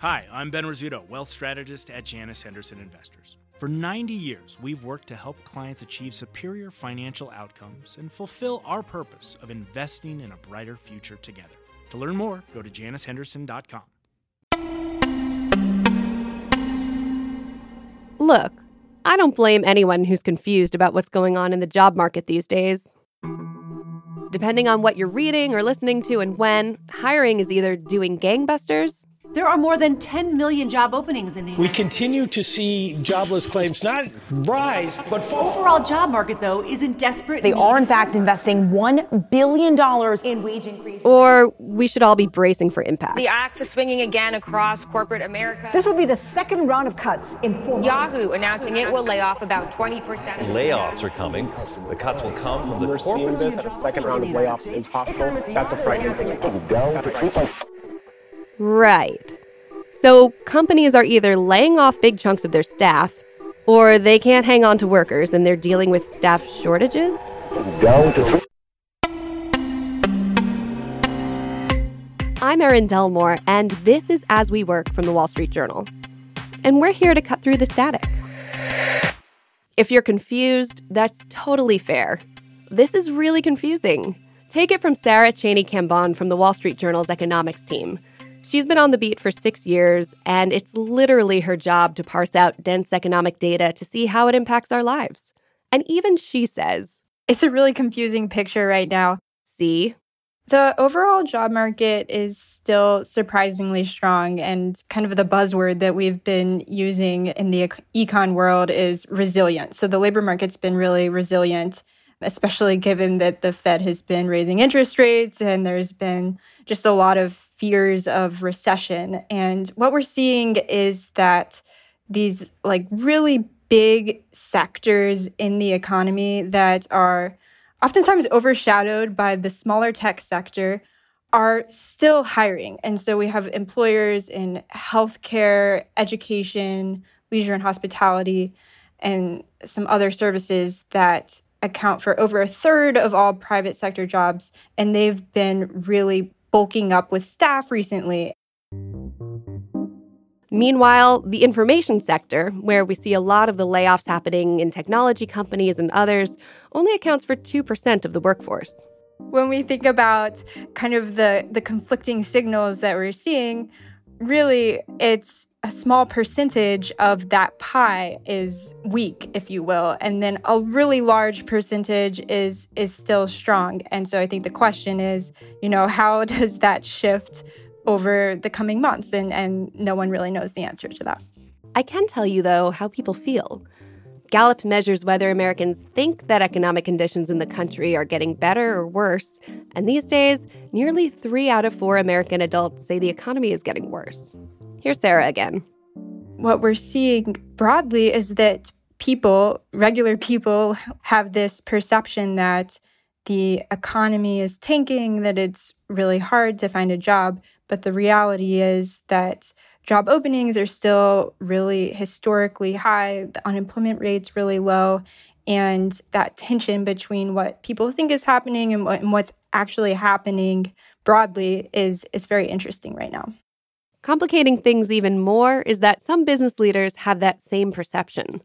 Hi, I'm Ben Rizzuto, wealth strategist at Janus Henderson Investors. For 90 years, we've worked to help clients achieve superior financial outcomes and fulfill our purpose of investing in a brighter future together. To learn more, go to janushenderson.com. Look, I don't blame anyone who's confused about what's going on in the job market these days. Depending on what you're reading or listening to and when, hiring is either doing gangbusters there are more than 10 million job openings in the We continue to see jobless claims not rise, but fall. Overall job market, though, is in desperate They are, in fact, investing $1 billion in wage increases. Or we should all be bracing for impact. The axe is swinging again across corporate America. This will be the second round of cuts in four Yahoo months. announcing it will lay off about 20%. Layoffs are coming. The cuts will come from the We're seeing this that a second round of layoffs is possible. That's a frightening thing. Right. So companies are either laying off big chunks of their staff, or they can't hang on to workers and they're dealing with staff shortages. Down to I'm Erin Delmore, and this is As We Work from the Wall Street Journal. And we're here to cut through the static. If you're confused, that's totally fair. This is really confusing. Take it from Sarah Chaney Cambon from the Wall Street Journal's economics team. She's been on the beat for six years, and it's literally her job to parse out dense economic data to see how it impacts our lives. And even she says, It's a really confusing picture right now. See? The overall job market is still surprisingly strong, and kind of the buzzword that we've been using in the econ world is resilient. So the labor market's been really resilient, especially given that the Fed has been raising interest rates and there's been just a lot of fears of recession. And what we're seeing is that these like really big sectors in the economy that are oftentimes overshadowed by the smaller tech sector are still hiring. And so we have employers in healthcare, education, leisure and hospitality, and some other services that account for over a third of all private sector jobs. And they've been really bulking up with staff recently. Meanwhile, the information sector, where we see a lot of the layoffs happening in technology companies and others, only accounts for 2% of the workforce. When we think about kind of the, the conflicting signals that we're seeing, really it's a small percentage of that pie is weak if you will and then a really large percentage is is still strong and so i think the question is you know how does that shift over the coming months and and no one really knows the answer to that i can tell you though how people feel Gallup measures whether Americans think that economic conditions in the country are getting better or worse. And these days, nearly three out of four American adults say the economy is getting worse. Here's Sarah again. What we're seeing broadly is that people, regular people, have this perception that the economy is tanking, that it's really hard to find a job. But the reality is that job openings are still really historically high, the unemployment rate's really low, and that tension between what people think is happening and, what, and what's actually happening broadly is is very interesting right now. Complicating things even more is that some business leaders have that same perception.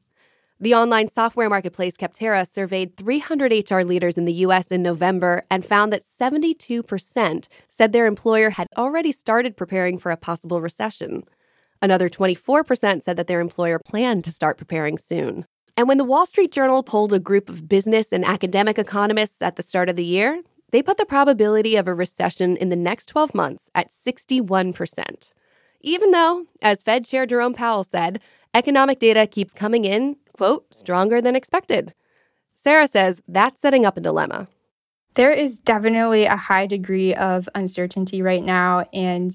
The online software marketplace Capterra surveyed 300 HR leaders in the US in November and found that 72% said their employer had already started preparing for a possible recession. Another 24% said that their employer planned to start preparing soon. And when the Wall Street Journal polled a group of business and academic economists at the start of the year, they put the probability of a recession in the next 12 months at 61%. Even though, as Fed Chair Jerome Powell said, economic data keeps coming in quote, stronger than expected. Sarah says that's setting up a dilemma. There is definitely a high degree of uncertainty right now. And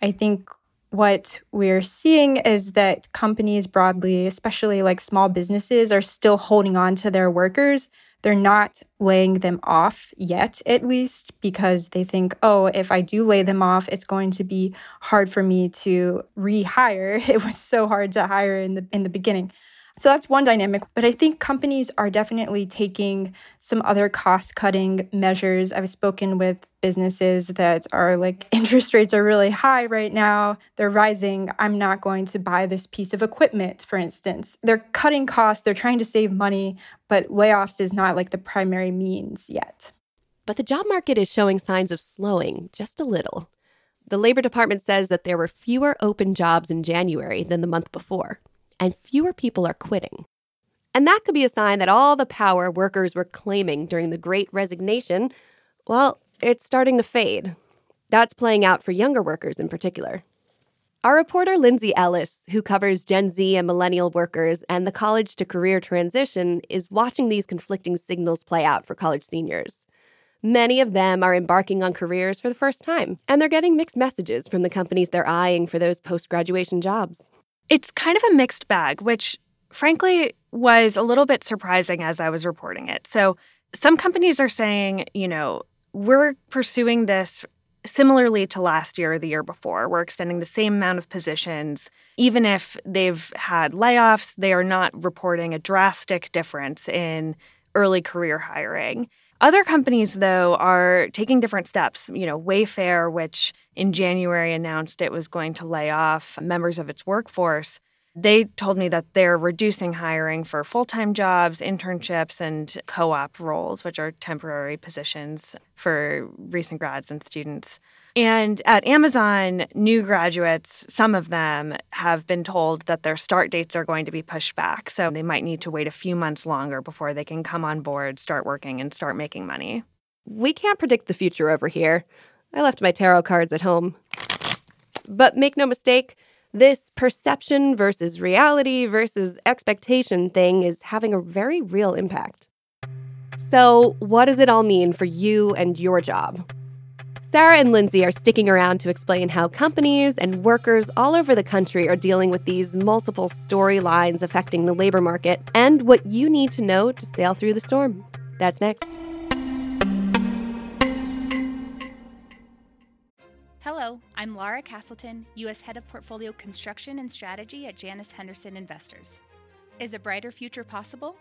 I think what we're seeing is that companies broadly, especially like small businesses, are still holding on to their workers. They're not laying them off yet, at least, because they think, oh, if I do lay them off, it's going to be hard for me to rehire. It was so hard to hire in the in the beginning. So that's one dynamic. But I think companies are definitely taking some other cost cutting measures. I've spoken with businesses that are like, interest rates are really high right now. They're rising. I'm not going to buy this piece of equipment, for instance. They're cutting costs, they're trying to save money, but layoffs is not like the primary means yet. But the job market is showing signs of slowing just a little. The Labor Department says that there were fewer open jobs in January than the month before and fewer people are quitting. And that could be a sign that all the power workers were claiming during the great resignation, well, it's starting to fade. That's playing out for younger workers in particular. Our reporter Lindsay Ellis, who covers Gen Z and millennial workers and the college to career transition, is watching these conflicting signals play out for college seniors. Many of them are embarking on careers for the first time, and they're getting mixed messages from the companies they're eyeing for those post graduation jobs. It's kind of a mixed bag, which frankly was a little bit surprising as I was reporting it. So, some companies are saying, you know, we're pursuing this similarly to last year or the year before. We're extending the same amount of positions. Even if they've had layoffs, they are not reporting a drastic difference in early career hiring. Other companies, though, are taking different steps. You know, Wayfair, which in January announced it was going to lay off members of its workforce, they told me that they're reducing hiring for full time jobs, internships, and co op roles, which are temporary positions for recent grads and students. And at Amazon, new graduates, some of them have been told that their start dates are going to be pushed back. So they might need to wait a few months longer before they can come on board, start working, and start making money. We can't predict the future over here. I left my tarot cards at home. But make no mistake, this perception versus reality versus expectation thing is having a very real impact. So, what does it all mean for you and your job? Sarah and Lindsay are sticking around to explain how companies and workers all over the country are dealing with these multiple storylines affecting the labor market and what you need to know to sail through the storm. That's next. Hello, I'm Laura Castleton, U.S. Head of Portfolio Construction and Strategy at Janus Henderson Investors. Is a brighter future possible?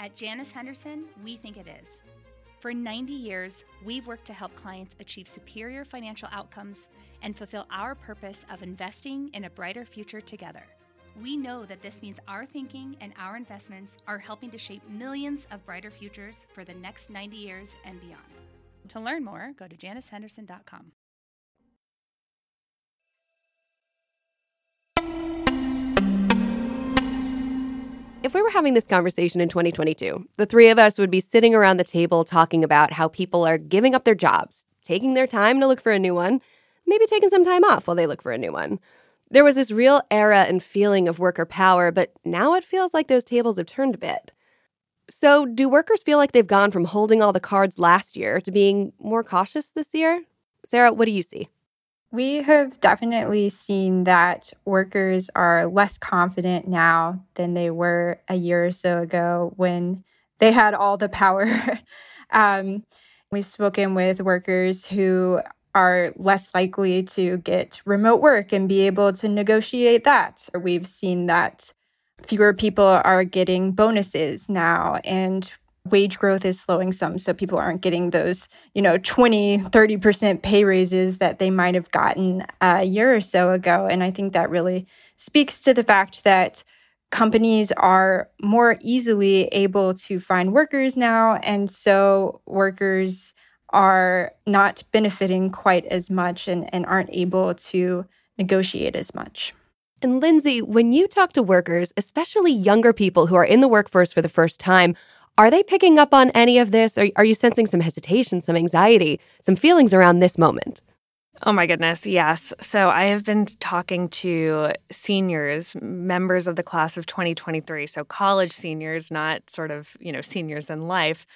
At Janus Henderson, we think it is. For 90 years, we've worked to help clients achieve superior financial outcomes and fulfill our purpose of investing in a brighter future together. We know that this means our thinking and our investments are helping to shape millions of brighter futures for the next 90 years and beyond. To learn more, go to janushenderson.com. If we were having this conversation in 2022, the three of us would be sitting around the table talking about how people are giving up their jobs, taking their time to look for a new one, maybe taking some time off while they look for a new one. There was this real era and feeling of worker power, but now it feels like those tables have turned a bit. So, do workers feel like they've gone from holding all the cards last year to being more cautious this year? Sarah, what do you see? We have definitely seen that workers are less confident now than they were a year or so ago when they had all the power. um, we've spoken with workers who are less likely to get remote work and be able to negotiate that. We've seen that fewer people are getting bonuses now and wage growth is slowing some so people aren't getting those you know 20 30% pay raises that they might have gotten a year or so ago. And i think that really speaks to the fact that companies are more easily able to find workers now. And so workers are not benefiting quite as much and, and aren't able to negotiate as much. And Lindsay, when you talk to workers, especially younger people who are in the workforce for the first time, are they picking up on any of this? Are, are you sensing some hesitation, some anxiety, some feelings around this moment? Oh my goodness, yes. So I have been talking to seniors, members of the class of 2023, so college seniors, not sort of, you know, seniors in life.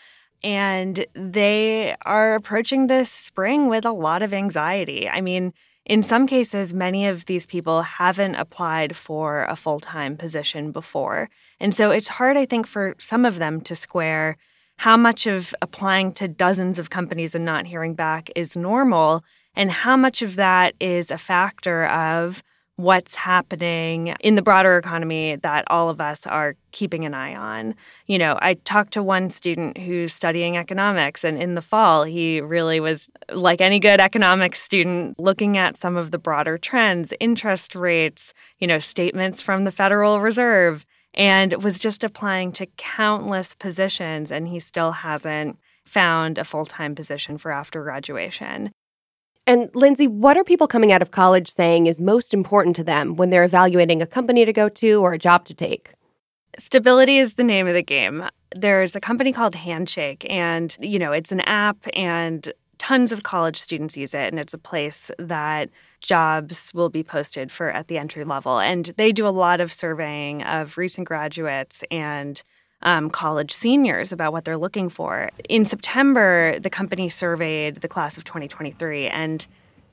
And they are approaching this spring with a lot of anxiety. I mean, in some cases, many of these people haven't applied for a full time position before. And so it's hard, I think, for some of them to square how much of applying to dozens of companies and not hearing back is normal, and how much of that is a factor of what's happening in the broader economy that all of us are keeping an eye on. You know, I talked to one student who's studying economics, and in the fall, he really was, like any good economics student, looking at some of the broader trends, interest rates, you know, statements from the Federal Reserve, and was just applying to countless positions, and he still hasn't found a full time position for after graduation. And Lindsay, what are people coming out of college saying is most important to them when they're evaluating a company to go to or a job to take? Stability is the name of the game. There's a company called Handshake, and you know, it's an app and tons of college students use it and it's a place that jobs will be posted for at the entry level and they do a lot of surveying of recent graduates and um, college seniors about what they're looking for. In September, the company surveyed the class of 2023, and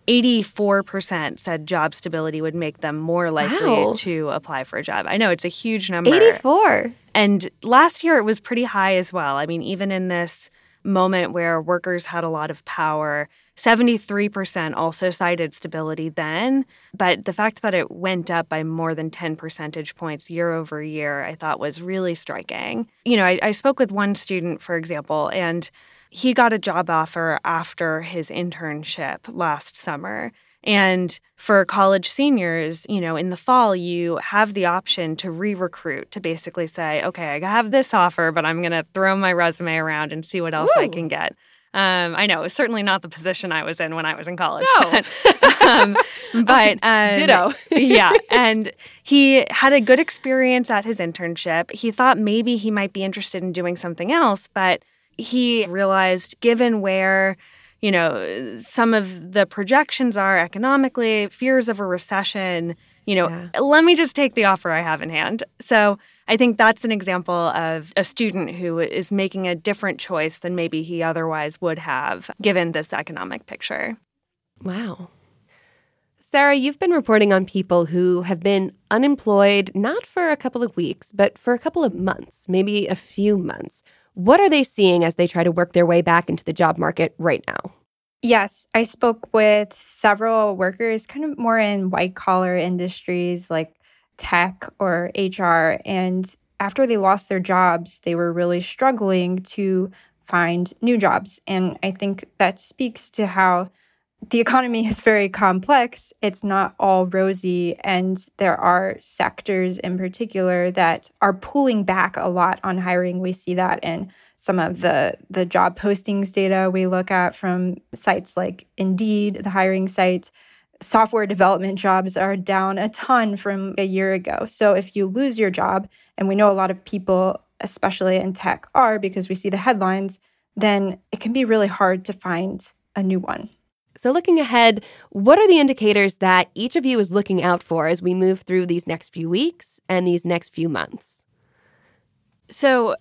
84% said job stability would make them more likely wow. to apply for a job. I know it's a huge number. 84. And last year it was pretty high as well. I mean, even in this moment where workers had a lot of power. 73% also cited stability then, but the fact that it went up by more than 10 percentage points year over year, I thought was really striking. You know, I, I spoke with one student, for example, and he got a job offer after his internship last summer. And for college seniors, you know, in the fall, you have the option to re recruit to basically say, okay, I have this offer, but I'm going to throw my resume around and see what else I can get. Um, I know it's certainly not the position I was in when I was in college. No. but, um, but um, ditto. yeah, and he had a good experience at his internship. He thought maybe he might be interested in doing something else, but he realized, given where you know, some of the projections are economically, fears of a recession, you know, yeah. let me just take the offer I have in hand. So I think that's an example of a student who is making a different choice than maybe he otherwise would have given this economic picture. Wow. Sarah, you've been reporting on people who have been unemployed not for a couple of weeks, but for a couple of months, maybe a few months. What are they seeing as they try to work their way back into the job market right now? Yes, I spoke with several workers, kind of more in white collar industries like tech or HR. And after they lost their jobs, they were really struggling to find new jobs. And I think that speaks to how the economy is very complex. It's not all rosy. And there are sectors in particular that are pulling back a lot on hiring. We see that in some of the, the job postings data we look at from sites like Indeed, the hiring site. Software development jobs are down a ton from a year ago. So if you lose your job, and we know a lot of people, especially in tech, are because we see the headlines, then it can be really hard to find a new one. So, looking ahead, what are the indicators that each of you is looking out for as we move through these next few weeks and these next few months? So,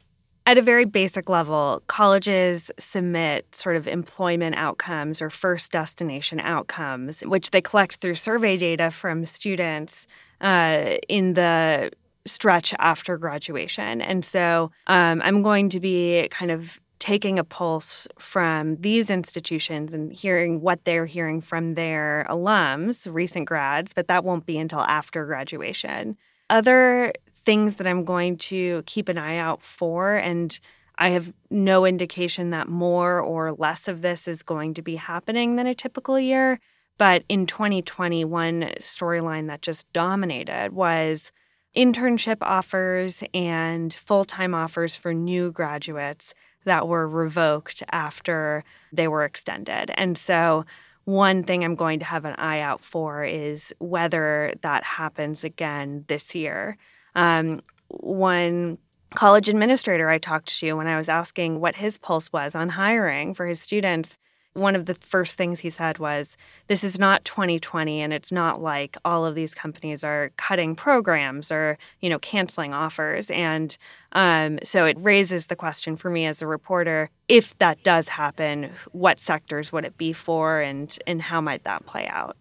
at a very basic level, colleges submit sort of employment outcomes or first destination outcomes, which they collect through survey data from students uh, in the stretch after graduation. And so um, I'm going to be kind of taking a pulse from these institutions and hearing what they're hearing from their alums, recent grads, but that won't be until after graduation. Other things that I'm going to keep an eye out for, and I have no indication that more or less of this is going to be happening than a typical year. But in 2020, one storyline that just dominated was internship offers and full time offers for new graduates that were revoked after they were extended. And so, one thing I'm going to have an eye out for is whether that happens again this year. Um, one college administrator I talked to when I was asking what his pulse was on hiring for his students one of the first things he said was this is not 2020 and it's not like all of these companies are cutting programs or you know canceling offers. And um, so it raises the question for me as a reporter if that does happen what sectors would it be for and and how might that play out?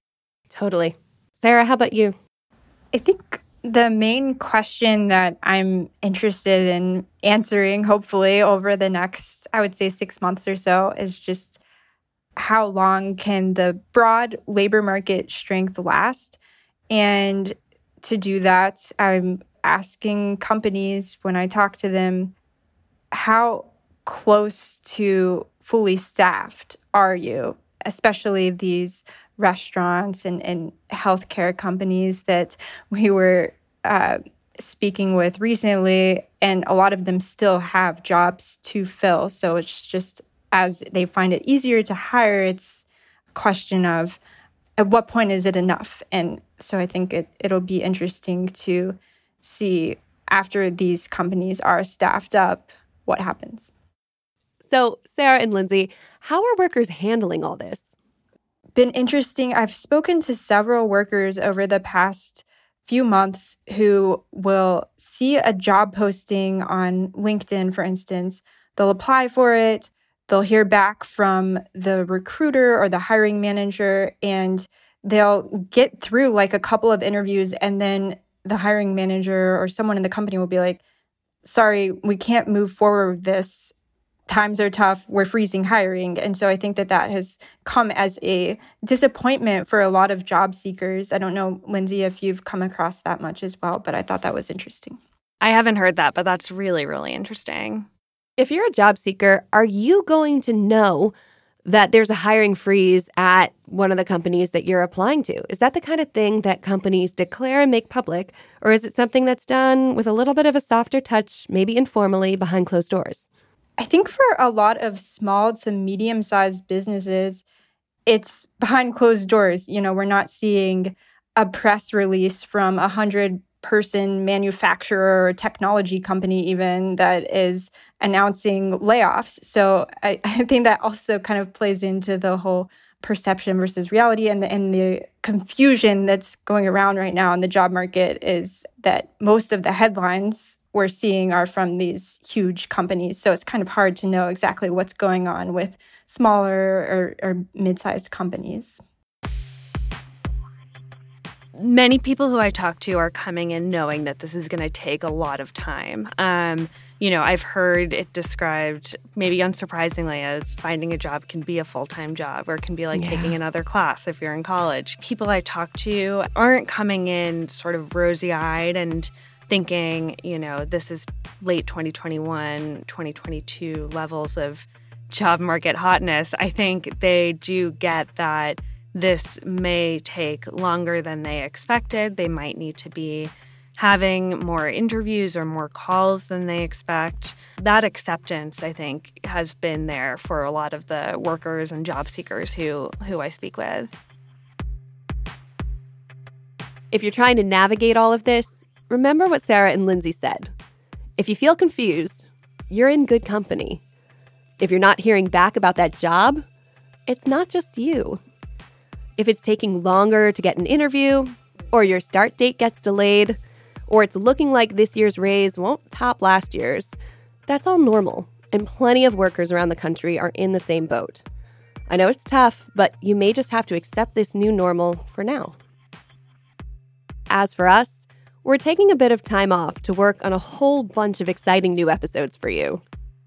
Totally. Sarah how about you? I think the main question that I'm interested in answering, hopefully, over the next, I would say, six months or so, is just how long can the broad labor market strength last? And to do that, I'm asking companies when I talk to them, how close to fully staffed are you? Especially these restaurants and, and healthcare companies that we were uh, speaking with recently, and a lot of them still have jobs to fill. So it's just as they find it easier to hire, it's a question of at what point is it enough? And so I think it, it'll be interesting to see after these companies are staffed up what happens. So, Sarah and Lindsay, how are workers handling all this? Been interesting. I've spoken to several workers over the past few months who will see a job posting on LinkedIn, for instance. They'll apply for it, they'll hear back from the recruiter or the hiring manager, and they'll get through like a couple of interviews, and then the hiring manager or someone in the company will be like, Sorry, we can't move forward with this. Times are tough. We're freezing hiring. And so i think that that has come as a disappointment for a lot of job seekers. I don't know lindsay if you've come across that much as well but i thought that was interesting. I haven't heard that but that's really really interesting if you're a job seeker are you going to know that there's a hiring freeze at one of the companies that you're applying to is that the kind of thing that companies declare and make public or is it something that's done with a little bit of a softer touch maybe informally behind closed doors I think for a lot of small to medium sized businesses, it's behind closed doors. You know, we're not seeing a press release from a hundred person manufacturer technology company even that is announcing layoffs. So I, I think that also kind of plays into the whole perception versus reality and the, and the confusion that's going around right now in the job market is that most of the headlines we're seeing are from these huge companies. So it's kind of hard to know exactly what's going on with smaller or, or mid sized companies. Many people who I talk to are coming in knowing that this is going to take a lot of time. Um, you know, I've heard it described, maybe unsurprisingly, as finding a job can be a full time job or can be like yeah. taking another class if you're in college. People I talk to aren't coming in sort of rosy eyed and thinking, you know, this is late 2021, 2022 levels of job market hotness, I think they do get that this may take longer than they expected. They might need to be having more interviews or more calls than they expect. That acceptance, I think, has been there for a lot of the workers and job seekers who who I speak with. If you're trying to navigate all of this, remember what Sarah and Lindsay said. If you feel confused, you're in good company. If you're not hearing back about that job, it's not just you. If it's taking longer to get an interview, or your start date gets delayed, or it's looking like this year's raise won't top last year's, that's all normal, and plenty of workers around the country are in the same boat. I know it's tough, but you may just have to accept this new normal for now. As for us, we're taking a bit of time off to work on a whole bunch of exciting new episodes for you.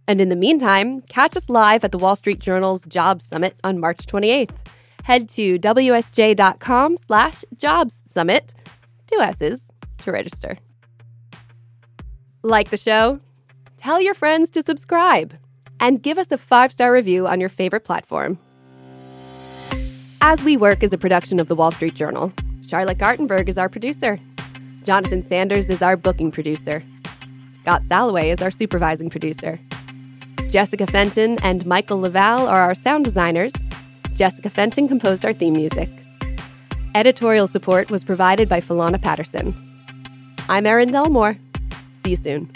And in the meantime, catch us live at the Wall Street Journal's Jobs Summit on March 28th. Head to wsj.com slash jobs summit, two S's, to register. Like the show? Tell your friends to subscribe and give us a five-star review on your favorite platform. As We Work is a production of the Wall Street Journal. Charlotte Gartenberg is our producer. Jonathan Sanders is our booking producer. Scott Salloway is our supervising producer. Jessica Fenton and Michael LaValle are our sound designers. Jessica Fenton composed our theme music. Editorial support was provided by Falana Patterson. I'm Erin Delmore. See you soon.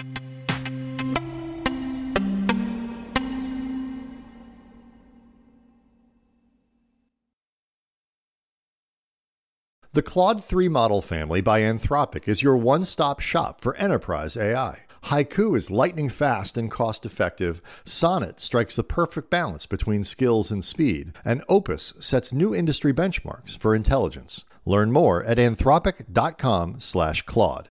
The Claude 3 model family by Anthropic is your one stop shop for enterprise AI. Haiku is lightning fast and cost effective. Sonnet strikes the perfect balance between skills and speed. And Opus sets new industry benchmarks for intelligence. Learn more at anthropic.com/claude.